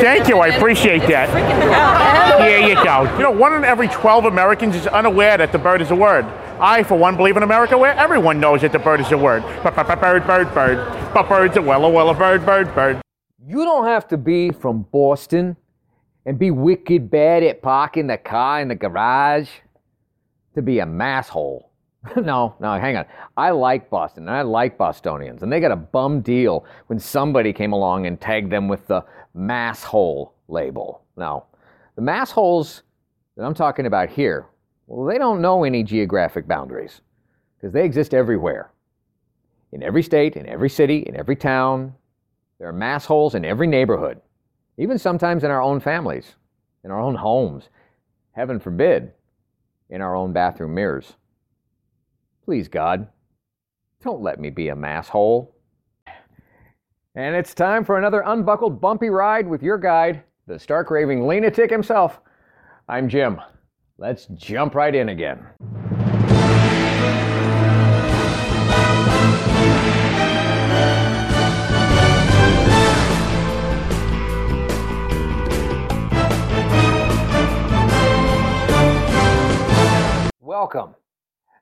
Thank you. I appreciate that. Here you go. You know, one in every 12 Americans is unaware that the bird is a word. I, for one, believe in America where everyone knows that the bird is a word. Bird, bird, bird. But bird's a wella, wella, bird, bird, bird. You don't have to be from Boston and be wicked bad at parking the car in the garage to be a masshole. no, no, hang on. I like Boston and I like Bostonians, and they got a bum deal when somebody came along and tagged them with the masshole label. Now, the massholes that I'm talking about here, well, they don't know any geographic boundaries because they exist everywhere. In every state, in every city, in every town, there are massholes in every neighborhood, even sometimes in our own families, in our own homes, heaven forbid, in our own bathroom mirrors. Please, God, don't let me be a masshole. And it's time for another unbuckled bumpy ride with your guide, the stark raving lunatic himself. I'm Jim. Let's jump right in again. Welcome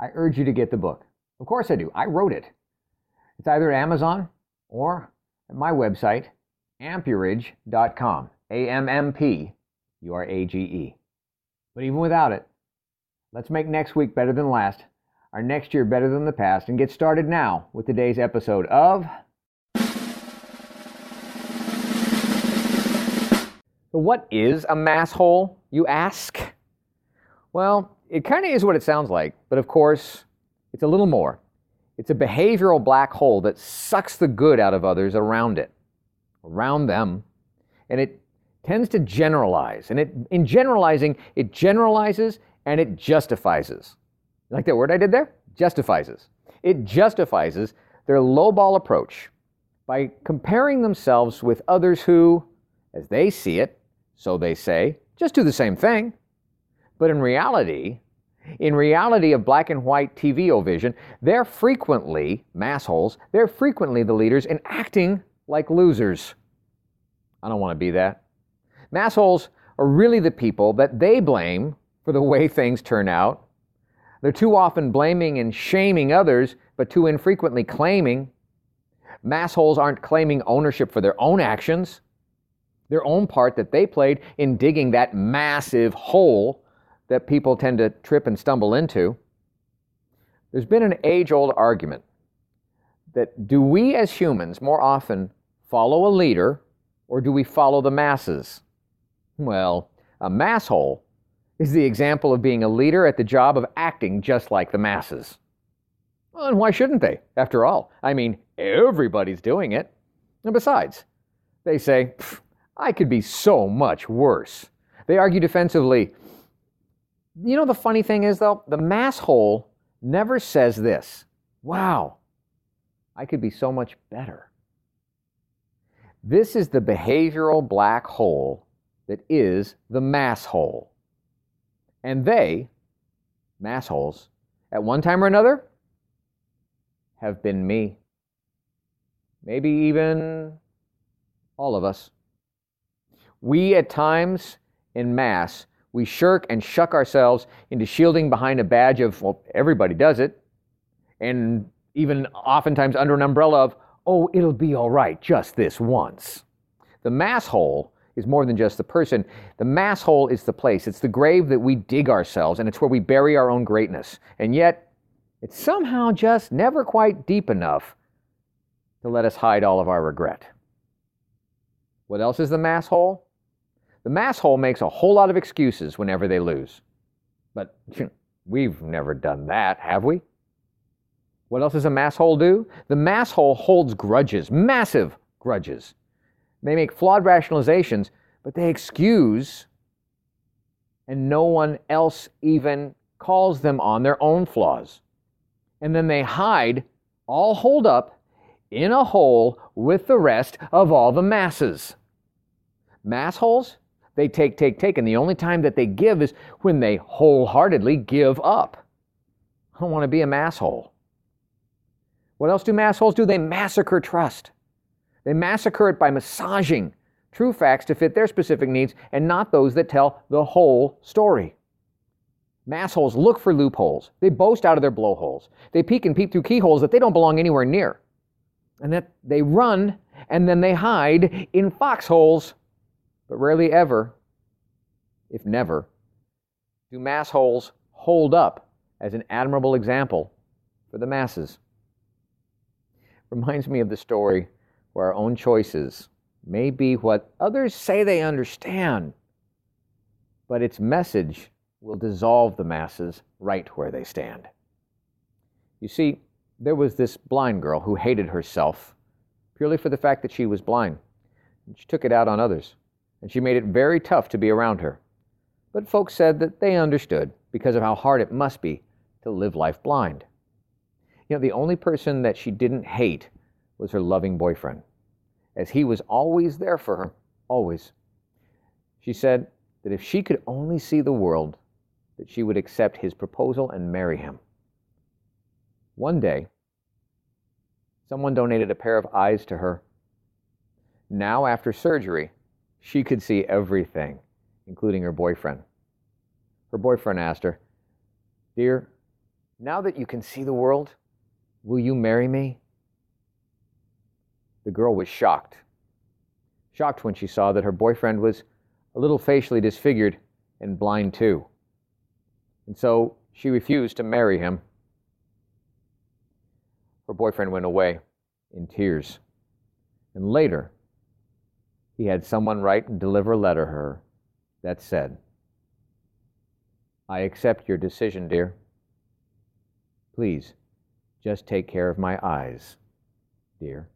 I urge you to get the book. Of course I do. I wrote it. It's either at Amazon or at my website, ammpurage.com. A M M P U R A G E. But even without it, let's make next week better than last, our next year better than the past, and get started now with today's episode of. What is a mass hole, you ask? Well, it kind of is what it sounds like, but of course, it's a little more. It's a behavioral black hole that sucks the good out of others around it, around them, and it tends to generalize. And it, in generalizing, it generalizes and it justifies. Like that word I did there? Justifies. It justifies their lowball approach by comparing themselves with others who, as they see it, so they say, just do the same thing. But in reality, in reality of black and white TV vision, they're frequently massholes. They're frequently the leaders and acting like losers. I don't want to be that. Massholes are really the people that they blame for the way things turn out. They're too often blaming and shaming others, but too infrequently claiming. Massholes aren't claiming ownership for their own actions, their own part that they played in digging that massive hole that people tend to trip and stumble into. There's been an age old argument that do we as humans more often follow a leader or do we follow the masses? Well, a masshole is the example of being a leader at the job of acting just like the masses. Well, and why shouldn't they? After all, I mean, everybody's doing it. And besides, they say, I could be so much worse. They argue defensively, you know, the funny thing is, though, the mass hole never says this Wow, I could be so much better. This is the behavioral black hole that is the mass hole. And they, mass holes, at one time or another, have been me. Maybe even all of us. We at times in mass we shirk and shuck ourselves into shielding behind a badge of, well, everybody does it, and even oftentimes under an umbrella of, oh, it'll be all right just this once. The mass hole is more than just the person. The mass hole is the place. It's the grave that we dig ourselves, and it's where we bury our own greatness. And yet, it's somehow just never quite deep enough to let us hide all of our regret. What else is the mass hole? The mass hole makes a whole lot of excuses whenever they lose. But we've never done that, have we? What else does a mass hole do? The mass hole holds grudges, massive grudges. They make flawed rationalizations, but they excuse and no one else even calls them on their own flaws. And then they hide, all holed up, in a hole with the rest of all the masses. Mass holes? They take, take, take, and the only time that they give is when they wholeheartedly give up. I don't want to be a masshole. What else do massholes do? They massacre trust. They massacre it by massaging true facts to fit their specific needs and not those that tell the whole story. Massholes look for loopholes. They boast out of their blowholes. They peek and peep through keyholes that they don't belong anywhere near. And that they run and then they hide in foxholes, but rarely ever, if never, do massholes hold up as an admirable example for the masses. Reminds me of the story where our own choices may be what others say they understand, but its message will dissolve the masses right where they stand. You see, there was this blind girl who hated herself purely for the fact that she was blind. And she took it out on others, and she made it very tough to be around her. But folks said that they understood because of how hard it must be to live life blind. You know, the only person that she didn't hate was her loving boyfriend as he was always there for her, always. She said that if she could only see the world, that she would accept his proposal and marry him. One day, someone donated a pair of eyes to her. Now, after surgery, she could see everything, including her boyfriend. Her boyfriend asked her, Dear, now that you can see the world, will you marry me? The girl was shocked. Shocked when she saw that her boyfriend was a little facially disfigured and blind too. And so she refused to marry him. Her boyfriend went away in tears. And later, he had someone write and deliver a letter her that said, I accept your decision, dear. Please, just take care of my eyes, dear.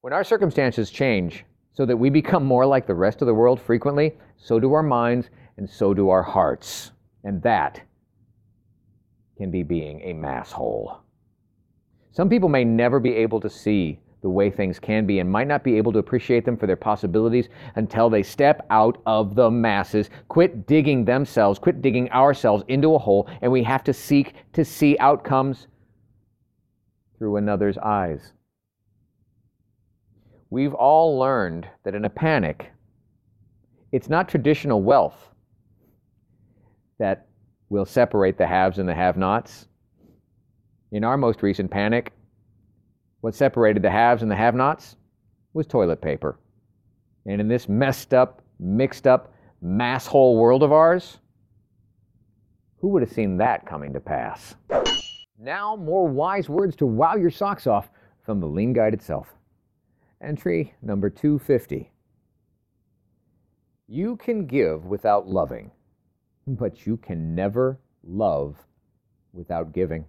When our circumstances change so that we become more like the rest of the world frequently, so do our minds and so do our hearts. And that can be being a masshole. Some people may never be able to see the way things can be and might not be able to appreciate them for their possibilities until they step out of the masses, quit digging themselves, quit digging ourselves into a hole, and we have to seek to see outcomes through another's eyes. We've all learned that in a panic, it's not traditional wealth that will separate the haves and the have nots. In our most recent panic, what separated the haves and the have nots was toilet paper. And in this messed up, mixed up, mass hole world of ours, who would have seen that coming to pass? Now, more wise words to wow your socks off from the Lean Guide itself. Entry number 250. You can give without loving, but you can never love without giving.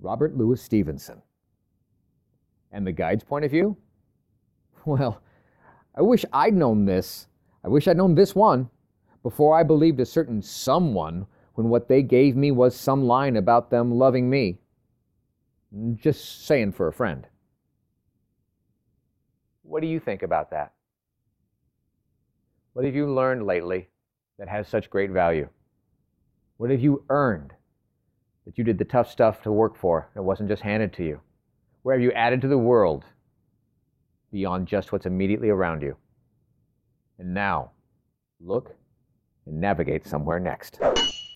Robert Louis Stevenson. And the guide's point of view? Well, I wish I'd known this. I wish I'd known this one before I believed a certain someone when what they gave me was some line about them loving me. Just saying for a friend. What do you think about that? What have you learned lately that has such great value? What have you earned that you did the tough stuff to work for and it wasn't just handed to you? Where have you added to the world beyond just what's immediately around you? And now, look and navigate somewhere next.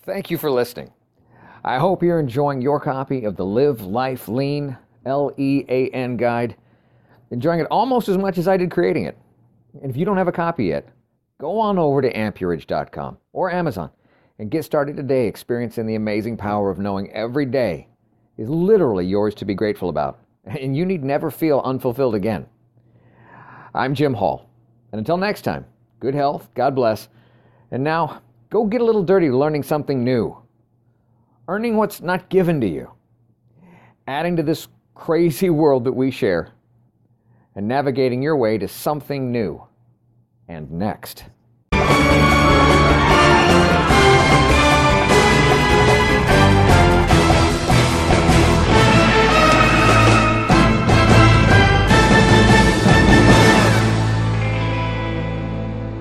Thank you for listening. I hope you're enjoying your copy of the Live Life Lean L E A N guide enjoying it almost as much as I did creating it. And if you don't have a copy yet, go on over to ammpurage.com or Amazon and get started today experiencing the amazing power of knowing every day is literally yours to be grateful about. And you need never feel unfulfilled again. I'm Jim Hall. And until next time, good health, God bless. And now, go get a little dirty learning something new, earning what's not given to you, adding to this crazy world that we share and navigating your way to something new and next.